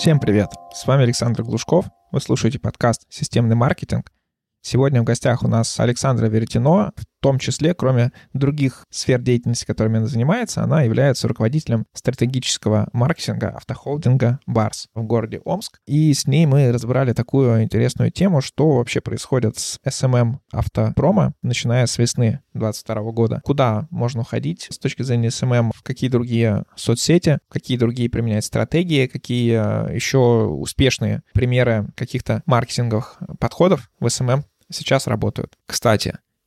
Всем привет! С вами Александр Глушков. Вы слушаете подкаст «Системный маркетинг». Сегодня в гостях у нас Александра Веретено, том числе, кроме других сфер деятельности, которыми она занимается, она является руководителем стратегического маркетинга автохолдинга «Барс» в городе Омск. И с ней мы разбирали такую интересную тему, что вообще происходит с SMM автопрома, начиная с весны 2022 года. Куда можно уходить с точки зрения SMM, в какие другие соцсети, какие другие применять стратегии, какие еще успешные примеры каких-то маркетинговых подходов в SMM сейчас работают. Кстати,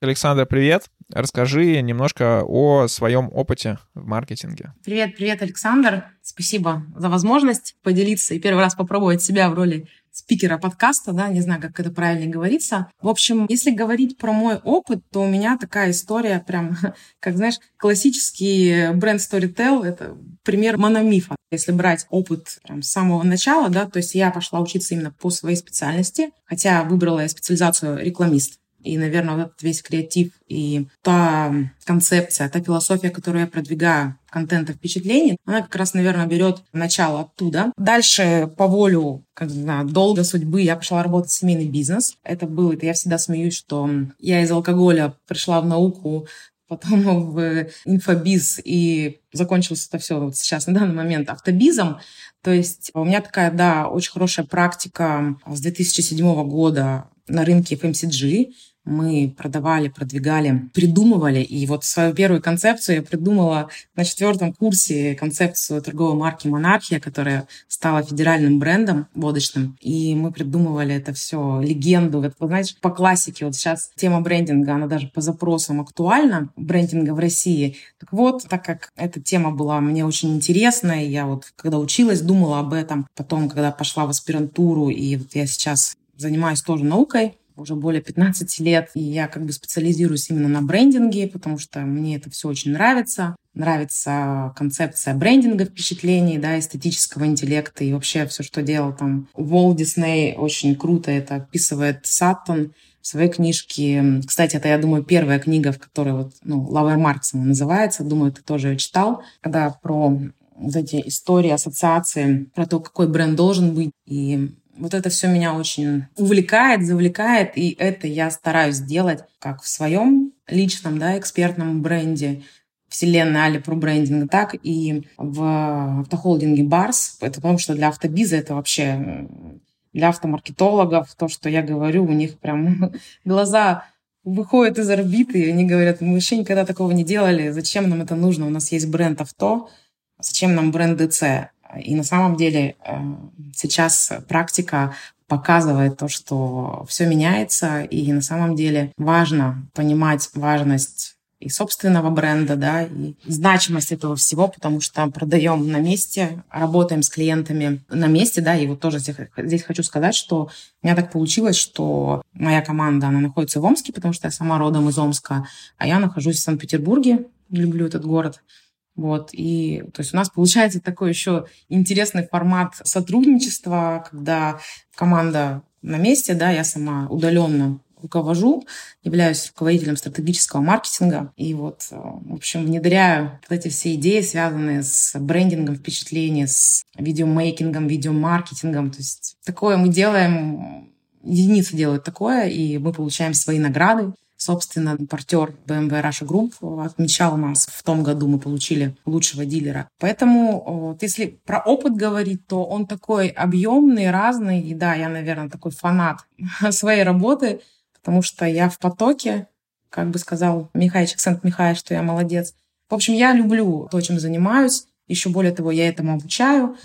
Александр, привет. Расскажи немножко о своем опыте в маркетинге. Привет, привет, Александр. Спасибо за возможность поделиться и первый раз попробовать себя в роли спикера подкаста, да, не знаю, как это правильно говорится. В общем, если говорить про мой опыт, то у меня такая история прям, как, знаешь, классический бренд Storytel, это пример мономифа. Если брать опыт прям с самого начала, да, то есть я пошла учиться именно по своей специальности, хотя выбрала я специализацию рекламист. И, наверное, вот этот весь креатив и та концепция, та философия, которую я продвигаю, контента впечатлений, она как раз, наверное, берет начало оттуда. Дальше по волю как знаю, долго судьбы я пошла работать в семейный бизнес. Это было, это я всегда смеюсь, что я из алкоголя пришла в науку, потом в инфобиз, и закончилось это все вот сейчас на данный момент автобизом. То есть у меня такая, да, очень хорошая практика с 2007 года на рынке FMCG мы продавали, продвигали, придумывали. И вот свою первую концепцию я придумала на четвертом курсе концепцию торговой марки «Монархия», которая стала федеральным брендом водочным. И мы придумывали это все, легенду. Вот, знаете, по классике, вот сейчас тема брендинга, она даже по запросам актуальна, брендинга в России. Так вот, так как эта тема была мне очень интересна, и я вот, когда училась, думала об этом. Потом, когда пошла в аспирантуру, и вот я сейчас занимаюсь тоже наукой, уже более 15 лет, и я как бы специализируюсь именно на брендинге, потому что мне это все очень нравится. Нравится концепция брендинга впечатлений, да, эстетического интеллекта и вообще все, что делал там Walt Disney, очень круто это описывает Саттон в своей книжке. Кстати, это, я думаю, первая книга, в которой вот, ну, Lovemarks называется. Думаю, ты тоже ее читал. Когда про вот эти истории, ассоциации, про то, какой бренд должен быть. И вот это все меня очень увлекает, завлекает, и это я стараюсь делать как в своем личном, да, экспертном бренде, вселенной Али про брендинг, так и в автохолдинге Барс. Это потому что для автобиза это вообще для автомаркетологов, то, что я говорю, у них прям глаза выходят из орбиты, и они говорят, мы вообще никогда такого не делали, зачем нам это нужно, у нас есть бренд авто, зачем нам бренд ДЦ? И на самом деле э, сейчас практика показывает то, что все меняется, и на самом деле важно понимать важность и собственного бренда, да, и значимость этого всего, потому что продаем на месте, работаем с клиентами на месте, да, и вот тоже здесь, хочу сказать, что у меня так получилось, что моя команда, она находится в Омске, потому что я сама родом из Омска, а я нахожусь в Санкт-Петербурге, люблю этот город, вот, и то есть у нас получается такой еще интересный формат сотрудничества, когда команда на месте, да, я сама удаленно руковожу, являюсь руководителем стратегического маркетинга. И вот, э, в общем, внедряю вот эти все идеи, связанные с брендингом впечатления, с видеомейкингом, видеомаркетингом. То есть такое мы делаем, единицы делают такое, и мы получаем свои награды. Собственно, партнер BMW Russia Group отмечал нас. В том году мы получили лучшего дилера. Поэтому, вот, если про опыт говорить, то он такой объемный, разный. И да, я, наверное, такой фанат своей работы, потому что я в потоке, как бы сказал Михайчик Сент-Михай, что я молодец. В общем, я люблю то, чем занимаюсь. Еще более того, я этому обучаю,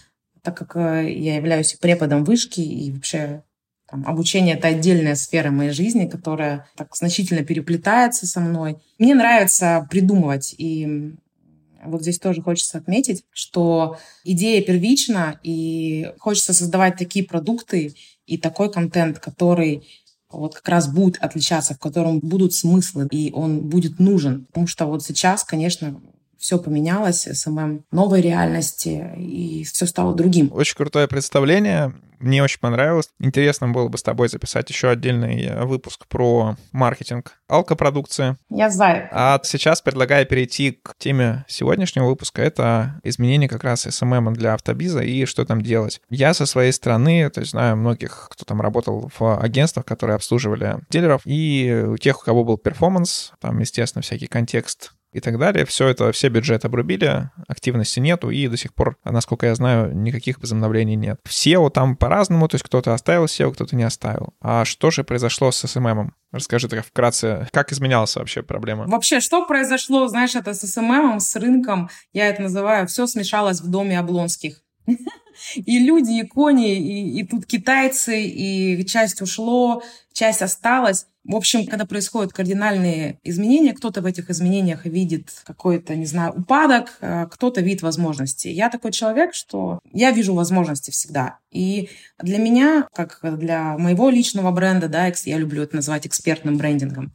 так как э, я являюсь преподом вышки и вообще там, обучение — это отдельная сфера моей жизни, которая так значительно переплетается со мной. Мне нравится придумывать и вот здесь тоже хочется отметить, что идея первична, и хочется создавать такие продукты и такой контент, который вот как раз будет отличаться, в котором будут смыслы, и он будет нужен. Потому что вот сейчас, конечно, все поменялось, SMM новой реальности, и все стало другим. Очень крутое представление. Мне очень понравилось. Интересно было бы с тобой записать еще отдельный э, выпуск про маркетинг алкопродукции. Я знаю. А сейчас предлагаю перейти к теме сегодняшнего выпуска. Это изменение как раз СММ для автобиза и что там делать. Я со своей стороны, то есть знаю многих, кто там работал в агентствах, которые обслуживали дилеров, и у тех, у кого был перформанс, там, естественно, всякий контекст и так далее. Все это, все бюджеты обрубили, активности нету, и до сих пор, насколько я знаю, никаких возобновлений нет. В SEO там по-разному, то есть кто-то оставил SEO, кто-то не оставил. А что же произошло с SMM? Расскажи так вкратце, как изменялась вообще проблема? Вообще, что произошло, знаешь, это с SMM, с рынком, я это называю, все смешалось в доме Облонских. И люди, и кони, и, и тут китайцы, и часть ушло, часть осталась. В общем, когда происходят кардинальные изменения, кто-то в этих изменениях видит какой-то, не знаю, упадок, э, кто-то видит возможности. Я такой человек, что я вижу возможности всегда. И для меня, как для моего личного бренда, да, я люблю это называть экспертным брендингом,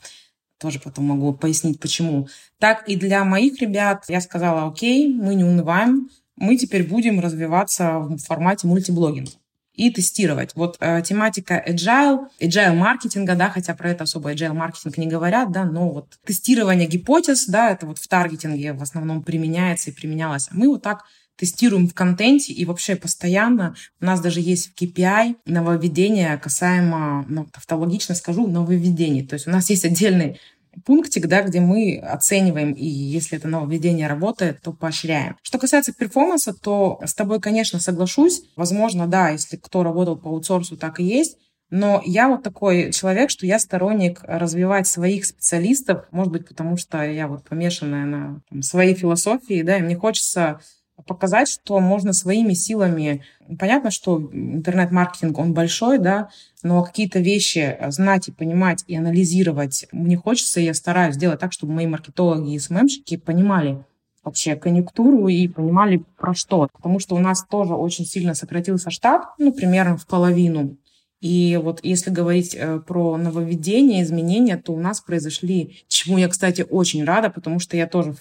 тоже потом могу пояснить, почему. Так и для моих ребят я сказала, окей, мы не унываем, мы теперь будем развиваться в формате мультиблогинга и тестировать. Вот э, тематика agile, agile маркетинга, да, хотя про это особо agile маркетинг не говорят, да, но вот тестирование гипотез, да, это вот в таргетинге в основном применяется и применялось. А мы вот так тестируем в контенте и вообще постоянно. У нас даже есть в KPI нововведения касаемо, ну, тавтологично скажу, нововведений. То есть у нас есть отдельный пунктик, да, где мы оцениваем, и если это нововведение работает, то поощряем. Что касается перформанса, то с тобой, конечно, соглашусь. Возможно, да, если кто работал по аутсорсу, так и есть. Но я вот такой человек, что я сторонник развивать своих специалистов, может быть, потому что я вот помешанная на там, своей философии, да, и мне хочется показать, что можно своими силами... Понятно, что интернет-маркетинг, он большой, да, но какие-то вещи знать и понимать и анализировать мне хочется, и я стараюсь сделать так, чтобы мои маркетологи и СММщики понимали вообще конъюнктуру и понимали про что. Потому что у нас тоже очень сильно сократился штат, ну, примерно в половину. И вот если говорить э, про нововведения, изменения, то у нас произошли, чему я, кстати, очень рада, потому что я тоже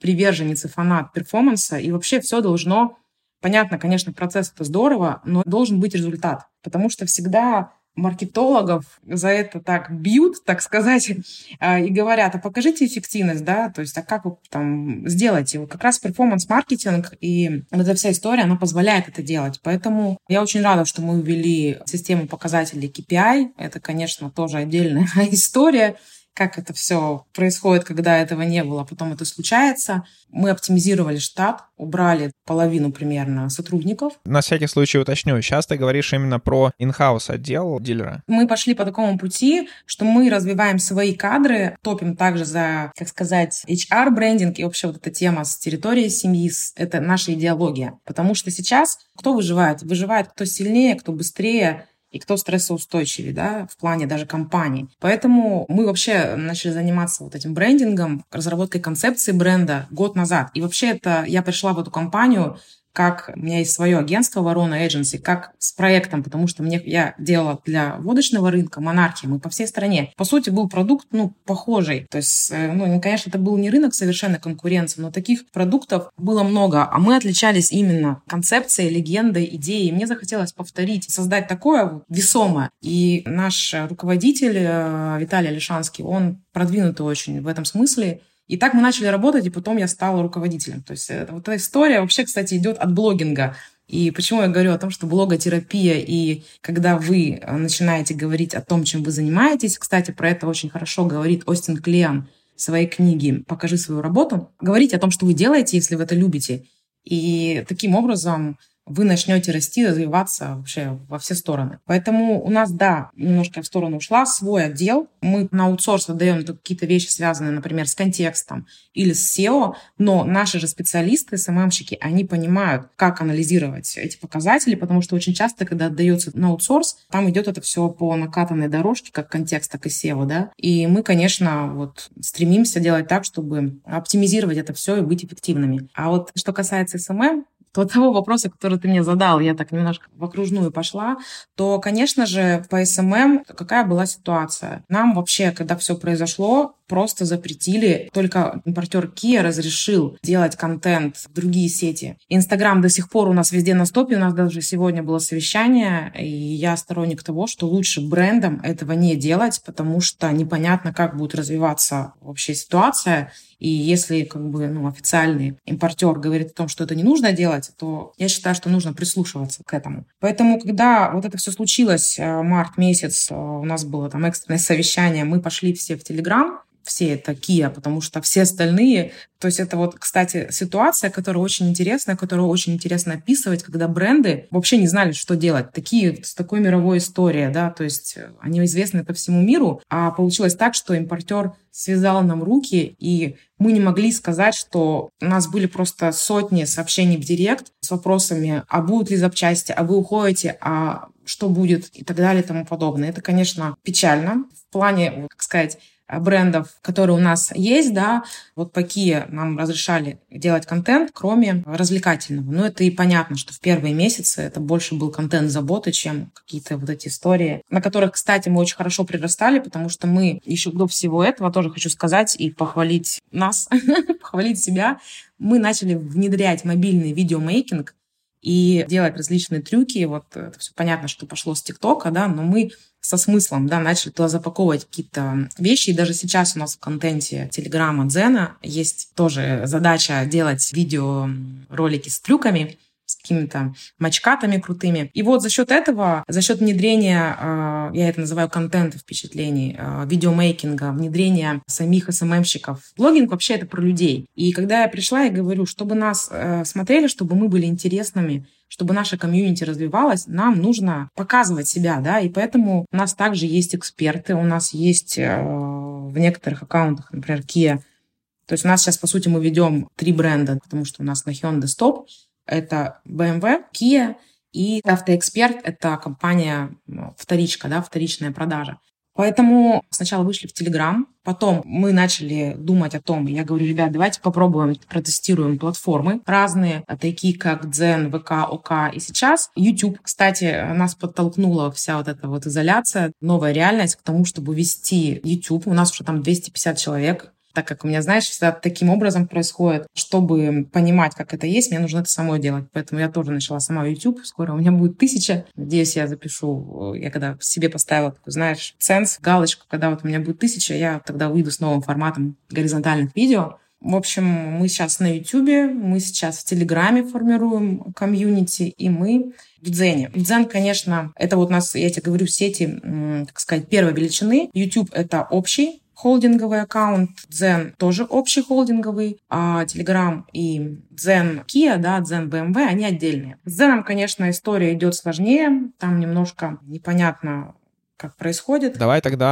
приверженец и фанат перформанса, и вообще все должно, понятно, конечно, процесс это здорово, но должен быть результат, потому что всегда маркетологов за это так бьют, так сказать, а, и говорят, а покажите эффективность, да, то есть, а как вы там сделаете? Вот как раз перформанс-маркетинг и вот эта вся история, она позволяет это делать. Поэтому я очень рада, что мы ввели систему показателей KPI. Это, конечно, тоже отдельная история как это все происходит, когда этого не было, потом это случается. Мы оптимизировали штат, убрали половину примерно сотрудников. На всякий случай уточню, сейчас ты говоришь именно про in-house отдел дилера. Мы пошли по такому пути, что мы развиваем свои кадры, топим также за, как сказать, HR-брендинг и вообще вот эта тема с территории семьи, это наша идеология. Потому что сейчас кто выживает? Выживает кто сильнее, кто быстрее, и кто стрессоустойчивее, да, в плане даже компании. Поэтому мы вообще начали заниматься вот этим брендингом, разработкой концепции бренда год назад. И вообще это я пришла в эту компанию как у меня есть свое агентство Ворона Agency, как с проектом, потому что мне я делала для водочного рынка монархии, мы по всей стране. По сути, был продукт, ну, похожий. То есть, э, ну, конечно, это был не рынок совершенно конкуренции, но таких продуктов было много, а мы отличались именно концепцией, легендой, идеей. Мне захотелось повторить, создать такое весомое. И наш руководитель э, Виталий Алишанский, он продвинутый очень в этом смысле, и так мы начали работать, и потом я стала руководителем. То есть это, вот эта история вообще, кстати, идет от блогинга. И почему я говорю о том, что блоготерапия, и когда вы э, начинаете говорить о том, чем вы занимаетесь, кстати, про это очень хорошо говорит Остин Клеан в своей книге «Покажи свою работу», говорите о том, что вы делаете, если вы это любите. И таким образом вы начнете расти, развиваться вообще во все стороны. Поэтому у нас, да, немножко в сторону ушла, свой отдел. Мы на аутсорс отдаем какие-то вещи, связанные, например, с контекстом или с SEO, но наши же специалисты, SMM щики, они понимают, как анализировать эти показатели, потому что очень часто, когда отдается на аутсорс, там идет это все по накатанной дорожке, как контекст, так и SEO, да. И мы, конечно, вот стремимся делать так, чтобы оптимизировать это все и быть эффективными. А вот что касается то того вопроса, который ты мне задал, я так немножко в окружную пошла, то, конечно же, по SMM какая была ситуация? Нам вообще, когда все произошло, просто запретили. Только импортер Kia разрешил делать контент в другие сети. Инстаграм до сих пор у нас везде на стопе. У нас даже сегодня было совещание, и я сторонник того, что лучше брендам этого не делать, потому что непонятно, как будет развиваться вообще ситуация. И если как бы, ну, официальный импортер говорит о том, что это не нужно делать, то я считаю, что нужно прислушиваться к этому. Поэтому, когда вот это все случилось, э, март месяц, э, у нас было там экстренное совещание, мы пошли все в Телеграм, все такие, потому что все остальные... То есть это вот, кстати, ситуация, которая очень интересная, которую очень интересно описывать, когда бренды вообще не знали, что делать. Такие, с такой мировой историей, да, то есть они известны по всему миру, а получилось так, что импортер связал нам руки, и мы не могли сказать, что у нас были просто сотни сообщений в директ с вопросами, а будут ли запчасти, а вы уходите, а что будет и так далее и тому подобное. Это, конечно, печально в плане, как сказать, брендов, которые у нас есть, да, вот какие нам разрешали делать контент, кроме развлекательного. Ну, это и понятно, что в первые месяцы это больше был контент заботы, чем какие-то вот эти истории, на которых, кстати, мы очень хорошо прирастали, потому что мы еще до всего этого, тоже хочу сказать и похвалить нас, похвалить себя, мы начали внедрять мобильный видеомейкинг, и делать различные трюки. Вот это все понятно, что пошло с ТикТока, да, но мы со смыслом, да, начали туда запаковывать какие-то вещи. И даже сейчас у нас в контенте Телеграма Дзена есть тоже задача делать видеоролики с трюками с какими-то мачкатами крутыми. И вот за счет этого, за счет внедрения, э, я это называю контента впечатлений, э, видеомейкинга, внедрения самих СММщиков. Блогинг вообще это про людей. И когда я пришла, я говорю, чтобы нас э, смотрели, чтобы мы были интересными, чтобы наша комьюнити развивалась, нам нужно показывать себя, да, и поэтому у нас также есть эксперты, у нас есть в некоторых аккаунтах, например, Kia, то есть у нас сейчас, по сути, мы ведем три бренда, потому что у нас на Hyundai Stop это BMW, Kia и Автоэксперт — это компания ну, вторичка, да, вторичная продажа. Поэтому сначала вышли в Телеграм, потом мы начали думать о том, я говорю, ребят, давайте попробуем, протестируем платформы разные, такие как Zen, ВК, ОК и сейчас. YouTube, кстати, нас подтолкнула вся вот эта вот изоляция, новая реальность к тому, чтобы вести YouTube. У нас уже там 250 человек так как у меня, знаешь, всегда таким образом происходит. Чтобы понимать, как это есть, мне нужно это самой делать. Поэтому я тоже начала сама YouTube. Скоро у меня будет тысяча. Надеюсь, я запишу. Я когда себе поставила такой, знаешь, ценс, галочку, когда вот у меня будет тысяча, я тогда выйду с новым форматом горизонтальных видео. В общем, мы сейчас на YouTube, мы сейчас в Телеграме формируем комьюнити, и мы в Дзене. Дзен, конечно, это вот у нас, я тебе говорю, сети, так сказать, первой величины. YouTube — это общий холдинговый аккаунт, Zen тоже общий холдинговый, а Telegram и Zen Kia, да, Zen BMW, они отдельные. С Zen, конечно, история идет сложнее, там немножко непонятно, как происходит. Давай тогда,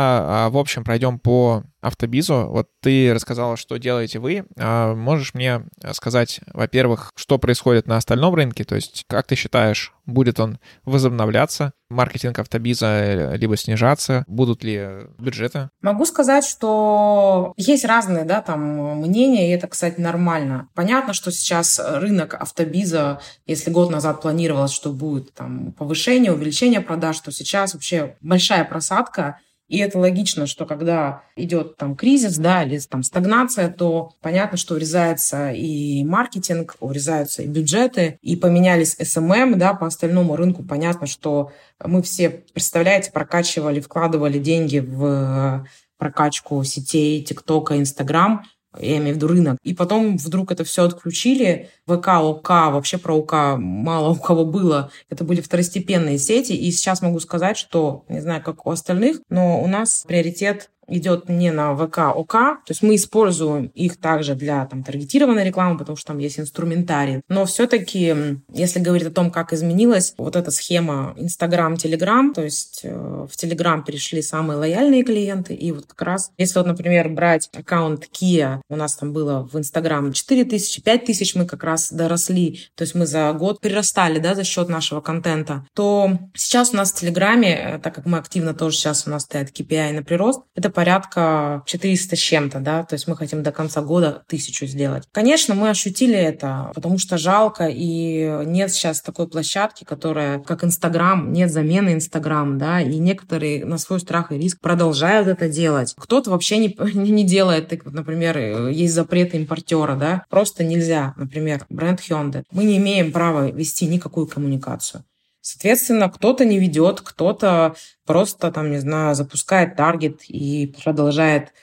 а, в общем, пройдем по автобизу. Вот ты рассказала, что делаете вы. А можешь мне сказать, во-первых, что происходит на остальном рынке? То есть, как ты считаешь, будет он возобновляться? Маркетинг автобиза э, либо снижаться? Будут ли бюджеты? Могу сказать, что есть разные да, там, мнения, и это, кстати, нормально. Понятно, что сейчас рынок автобиза, если год назад планировалось, что будет там, повышение, увеличение продаж, то сейчас вообще большая просадка и это логично, что когда идет там кризис, да, или там стагнация, то понятно, что урезается и маркетинг, урезаются и бюджеты, и поменялись SMM, да, по остальному рынку понятно, что мы все, представляете, прокачивали, вкладывали деньги в прокачку сетей ТикТока, Инстаграм, я имею в виду рынок. И потом вдруг это все отключили. ВК, ОК, вообще про ОК мало у кого было. Это были второстепенные сети. И сейчас могу сказать, что, не знаю, как у остальных, но у нас приоритет идет не на ВК, ОК. То есть мы используем их также для там, таргетированной рекламы, потому что там есть инструментарий. Но все-таки, если говорить о том, как изменилась вот эта схема Инстаграм, Телеграм, то есть э, в Телеграм перешли самые лояльные клиенты, и вот как раз, если вот, например, брать аккаунт Kia, у нас там было в Инстаграм 4 тысячи, 5 тысяч мы как раз доросли, то есть мы за год прирастали, да, за счет нашего контента, то сейчас у нас в Телеграме, э, так как мы активно тоже сейчас у нас стоят KPI на прирост, это порядка 400 с чем-то, да, то есть мы хотим до конца года тысячу сделать. Конечно, мы ощутили это, потому что жалко, и нет сейчас такой площадки, которая, как Инстаграм, нет замены Инстаграм, да, и некоторые на свой страх и риск продолжают это делать. Кто-то вообще не, не делает, так, например, есть запреты импортера, да, просто нельзя, например, бренд Hyundai. Мы не имеем права вести никакую коммуникацию. Соответственно, кто-то не ведет, кто-то просто, там, не знаю, запускает таргет и продолжает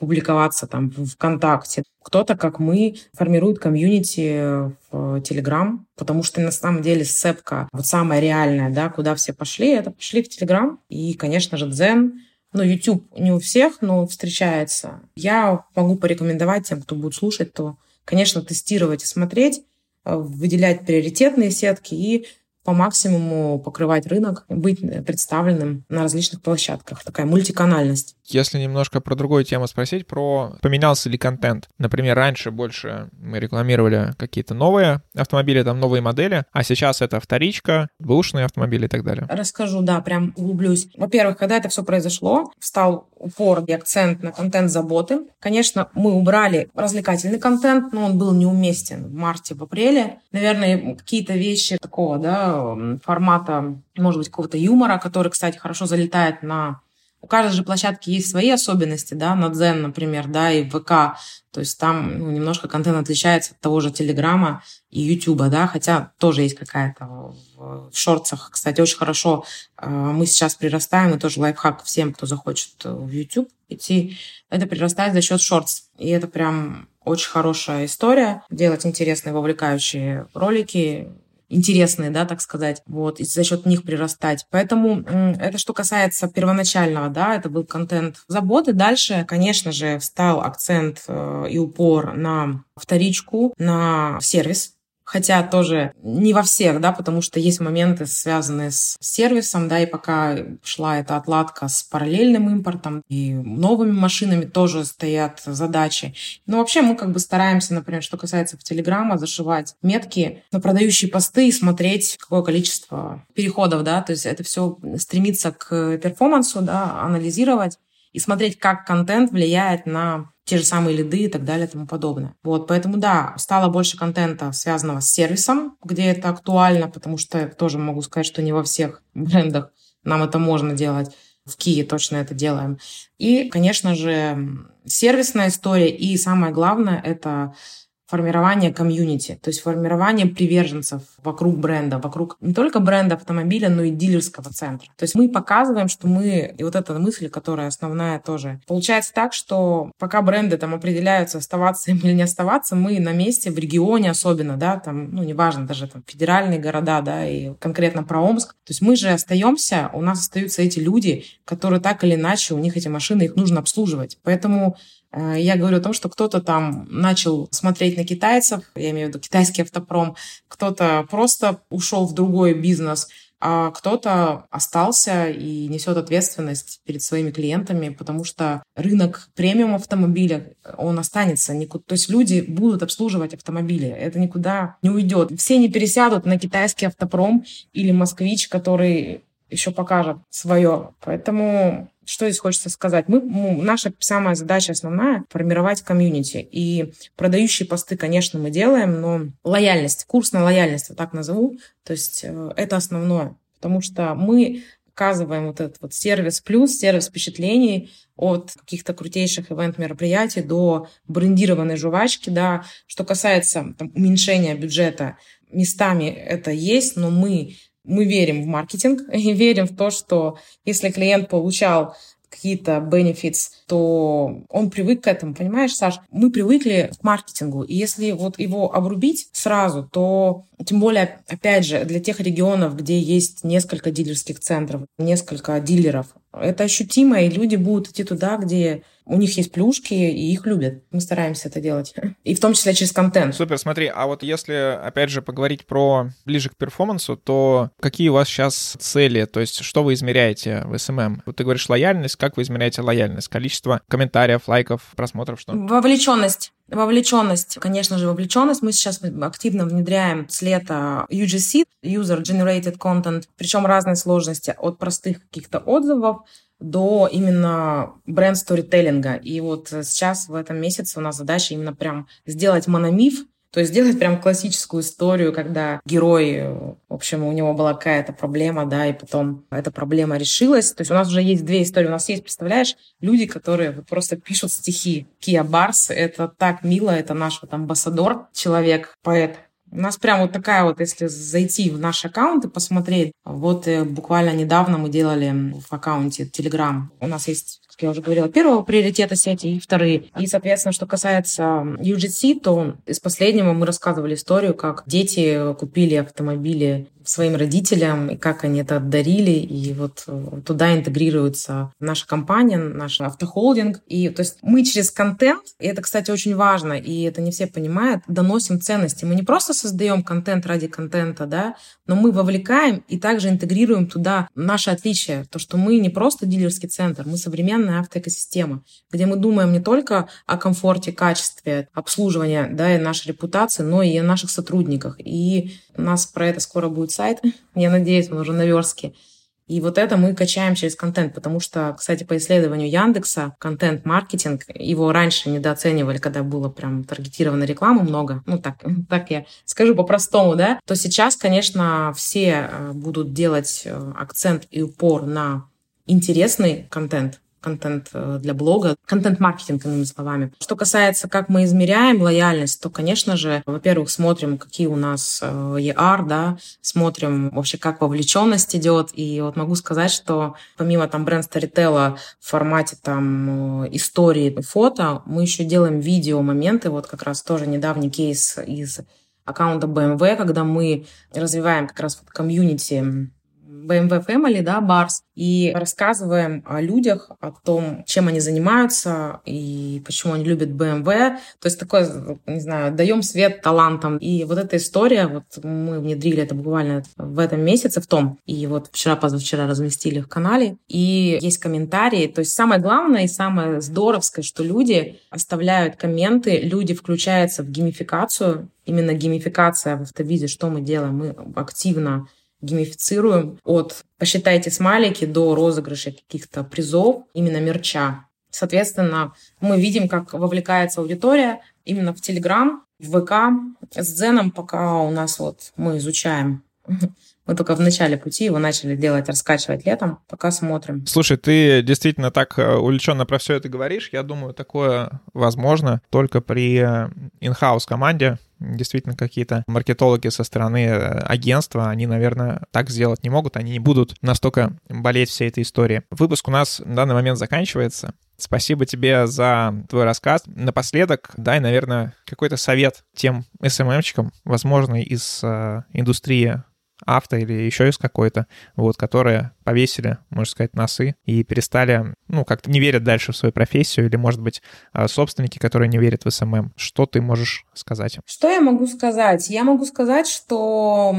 публиковаться там в ВКонтакте. Кто-то, как мы, формирует комьюнити в Телеграм, потому что на самом деле сцепка, вот самая реальная, да, куда все пошли, это пошли в Телеграм. И, конечно же, Дзен, ну, YouTube не у всех, но встречается. Я могу порекомендовать тем, кто будет слушать, то, конечно, тестировать и смотреть, э, выделять приоритетные сетки и по максимуму покрывать рынок, быть представленным на различных площадках. Такая мультиканальность. Если немножко про другую тему спросить, про поменялся ли контент. Например, раньше больше мы рекламировали какие-то новые автомобили, там новые модели, а сейчас это вторичка, бэушные автомобили и так далее. Расскажу, да, прям углублюсь. Во-первых, когда это все произошло, встал упор и акцент на контент заботы. Конечно, мы убрали развлекательный контент, но он был неуместен в марте, в апреле. Наверное, какие-то вещи такого, да, формата, может быть, какого-то юмора, который, кстати, хорошо залетает на у каждой же площадки есть свои особенности, да, на Дзен, например, да, и ВК. То есть там ну, немножко контент отличается от того же Телеграма и Ютуба, да, хотя тоже есть какая-то в, в шортсах. Кстати, очень хорошо э, мы сейчас прирастаем, и тоже лайфхак всем, кто захочет в YouTube идти, это прирастает за счет шортс. И это прям очень хорошая история. Делать интересные, вовлекающие ролики, интересные, да, так сказать, вот, и за счет них прирастать. Поэтому это что касается первоначального, да, это был контент заботы. Дальше, конечно же, встал акцент э, и упор на вторичку, на сервис, Хотя тоже не во всех, да, потому что есть моменты, связанные с сервисом, да, и пока шла эта отладка с параллельным импортом и новыми машинами тоже стоят задачи. Но вообще мы как бы стараемся, например, что касается Телеграма, зашивать метки на продающие посты и смотреть, какое количество переходов, да, то есть это все стремится к перформансу, да, анализировать и смотреть, как контент влияет на те же самые лиды и так далее и тому подобное. Вот, поэтому да, стало больше контента, связанного с сервисом, где это актуально, потому что тоже могу сказать, что не во всех брендах нам это можно делать. В Киеве точно это делаем. И, конечно же, сервисная история. И самое главное — это формирование комьюнити, то есть формирование приверженцев вокруг бренда, вокруг не только бренда автомобиля, но и дилерского центра. То есть мы показываем, что мы, и вот эта мысль, которая основная тоже, получается так, что пока бренды там определяются, оставаться им или не оставаться, мы на месте, в регионе особенно, да, там, ну, неважно, даже там федеральные города, да, и конкретно про Омск, то есть мы же остаемся, у нас остаются эти люди, которые так или иначе, у них эти машины, их нужно обслуживать. Поэтому я говорю о том, что кто-то там начал смотреть на китайцев, я имею в виду китайский автопром, кто-то просто ушел в другой бизнес, а кто-то остался и несет ответственность перед своими клиентами, потому что рынок премиум автомобиля, он останется. То есть люди будут обслуживать автомобили. Это никуда не уйдет. Все не пересядут на китайский автопром или москвич, который еще покажет свое. Поэтому что здесь хочется сказать? Мы, наша самая задача основная — формировать комьюнити. И продающие посты, конечно, мы делаем, но лояльность, курс на лояльность, вот так назову, то есть э, это основное. Потому что мы оказываем вот этот вот сервис плюс, сервис впечатлений от каких-то крутейших ивент-мероприятий до брендированной жвачки, да. Что касается там, уменьшения бюджета, местами это есть, но мы мы верим в маркетинг и верим в то, что если клиент получал какие-то benefits, то он привык к этому, понимаешь, Саш? Мы привыкли к маркетингу, и если вот его обрубить сразу, то тем более, опять же, для тех регионов, где есть несколько дилерских центров, несколько дилеров, Это ощутимо, и люди будут идти туда, где у них есть плюшки, и их любят. Мы стараемся это делать. И в том числе через контент. Супер, смотри, а вот если, опять же, поговорить про ближе к перформансу, то какие у вас сейчас цели? То есть что вы измеряете в SMM? Вот ты говоришь лояльность, как вы измеряете лояльность? Количество комментариев, лайков, просмотров, что? Вовлеченность. Вовлеченность, конечно же, вовлеченность. Мы сейчас активно внедряем с лета UGC, User Generated Content, причем разной сложности, от простых каких-то отзывов до именно бренд-сторителлинга. И вот сейчас в этом месяце у нас задача именно прям сделать мономиф, то есть сделать прям классическую историю, когда герой, в общем, у него была какая-то проблема, да, и потом эта проблема решилась. То есть у нас уже есть две истории. У нас есть, представляешь, люди, которые вот просто пишут стихи. Кия Барс — это так мило, это наш вот амбассадор, человек, поэт. У нас прям вот такая вот, если зайти в наш аккаунт и посмотреть, вот э, буквально недавно мы делали в аккаунте Telegram. У нас есть как я уже говорила, первого приоритета сети и вторые. И, соответственно, что касается UGC, то из последнего мы рассказывали историю, как дети купили автомобили своим родителям, и как они это дарили, и вот э, туда интегрируется наша компания, наш автохолдинг. И то есть мы через контент, и это, кстати, очень важно, и это не все понимают, доносим ценности. Мы не просто создаем контент ради контента, да, но мы вовлекаем и также интегрируем туда наше отличие, то, что мы не просто дилерский центр, мы современная автоэкосистема, где мы думаем не только о комфорте, качестве обслуживания, да, и нашей репутации, но и о наших сотрудниках. И нас про это скоро будет сайт. Я надеюсь, он уже на верстке. И вот это мы качаем через контент, потому что, кстати, по исследованию Яндекса, контент-маркетинг, его раньше недооценивали, когда было прям таргетировано рекламу много, ну так, так я скажу по-простому, да, то сейчас, конечно, все э, будут делать э, акцент и упор на интересный контент, контент э, для блога, контент-маркетинг, иными словами. Что касается, как мы измеряем лояльность, то, конечно же, во-первых, смотрим, какие у нас ER, да, смотрим вообще, как вовлеченность идет. И вот могу сказать, что помимо там бренд Storytel в формате там э, истории, фото, мы еще делаем видео моменты. Вот как раз тоже недавний кейс из аккаунта BMW, когда мы развиваем как раз комьюнити BMW Family, да, Bars, и рассказываем о людях, о том, чем они занимаются и почему они любят BMW. То есть такое, не знаю, даем свет талантам. И вот эта история, вот мы внедрили это буквально в этом месяце, в том, и вот вчера, позавчера разместили в канале, и есть комментарии. То есть самое главное и самое здоровское, что люди оставляют комменты, люди включаются в геймификацию, именно геймификация в автовизе, что мы делаем, мы активно геймифицируем от «посчитайте смайлики» до розыгрыша каких-то призов, именно мерча. Соответственно, мы видим, как вовлекается аудитория именно в Телеграм, в ВК. С Дзеном пока у нас вот мы изучаем мы только в начале пути его начали делать, раскачивать летом, пока смотрим. Слушай, ты действительно так э, увлеченно про все это говоришь. Я думаю, такое возможно только при in-house команде, действительно какие-то маркетологи со стороны э, агентства, они, наверное, так сделать не могут, они не будут настолько болеть всей этой историей. Выпуск у нас в данный момент заканчивается. Спасибо тебе за твой рассказ. Напоследок дай, наверное, какой-то совет тем SMM-щикам, возможно, из э, индустрии авто или еще из какой-то, вот, которые повесили, можно сказать, носы и перестали, ну, как-то не верят дальше в свою профессию, или, может быть, а, собственники, которые не верят в SMM. Что ты можешь сказать? Что я могу сказать? Я могу сказать, что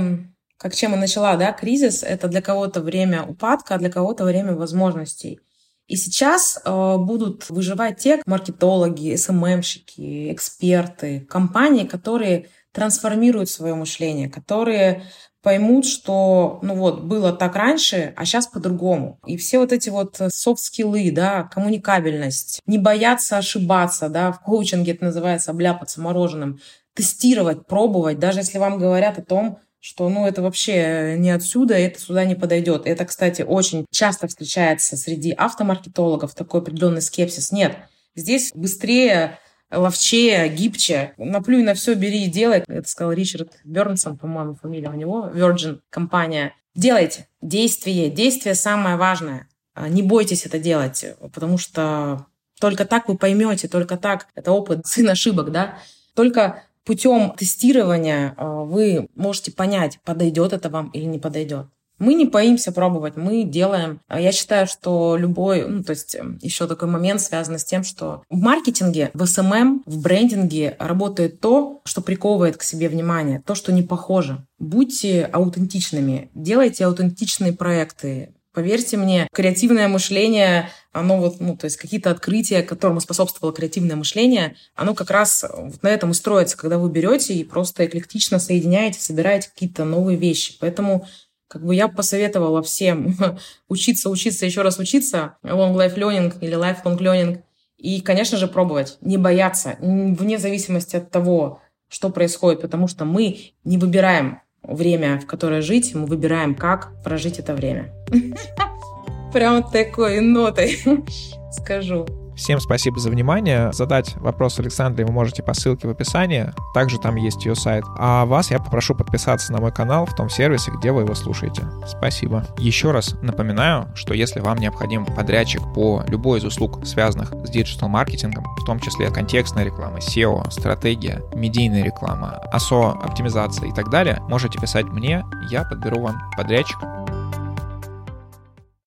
как чем я начала, да, кризис — это для кого-то время упадка, а для кого-то время возможностей. И сейчас э, будут выживать те маркетологи, SMM щики, эксперты, компании, которые трансформируют свое мышление, которые поймут, что, ну вот, было так раньше, а сейчас по-другому. И все вот эти вот софт-скиллы, да, коммуникабельность, не бояться ошибаться, да, в коучинге это называется обляпаться мороженым, тестировать, пробовать, даже если вам говорят о том, что, ну, это вообще не отсюда, это сюда не подойдет. Это, кстати, очень часто встречается среди автомаркетологов, такой определенный скепсис. Нет, здесь быстрее ловчее, гибче. Наплюй на все, бери и делай. Это сказал Ричард Бернсон, по-моему, фамилия у него, Virgin компания. Делайте. Действие. Действие самое важное. А, не бойтесь это делать, потому что только так вы поймете, только так, это опыт сын ошибок, да, только путем тестирования а, вы можете понять, подойдет это вам или не подойдет. Мы не боимся пробовать, мы делаем. А я считаю, что любой, ну, то есть еще такой момент связан с тем, что в маркетинге, в SMM, в брендинге работает то, что приковывает к себе внимание, то, что не похоже. Будьте аутентичными, делайте аутентичные проекты, Поверьте мне, креативное мышление, оно вот, ну, то есть какие-то открытия, которому способствовало креативное мышление, оно как раз вот на этом и строится, когда вы берете и просто эклектично соединяете, собираете какие-то новые вещи. Поэтому как бы я посоветовала всем учиться, учиться, еще раз учиться, long life learning или lifelong learning, и, конечно же, пробовать, не бояться, вне зависимости от того, что происходит, потому что мы не выбираем время, в которое жить, мы выбираем, как прожить это время. Прям такой нотой скажу. Всем спасибо за внимание. Задать вопрос Александре вы можете по ссылке в описании. Также там есть ее сайт. А вас я попрошу подписаться на мой канал в том сервисе, где вы его слушаете. Спасибо. Еще раз напоминаю, что если вам необходим подрядчик по любой из услуг, связанных с диджитал-маркетингом, в том числе контекстная реклама, SEO, стратегия, медийная реклама, ASO, оптимизация и так далее, можете писать мне, я подберу вам подрядчика.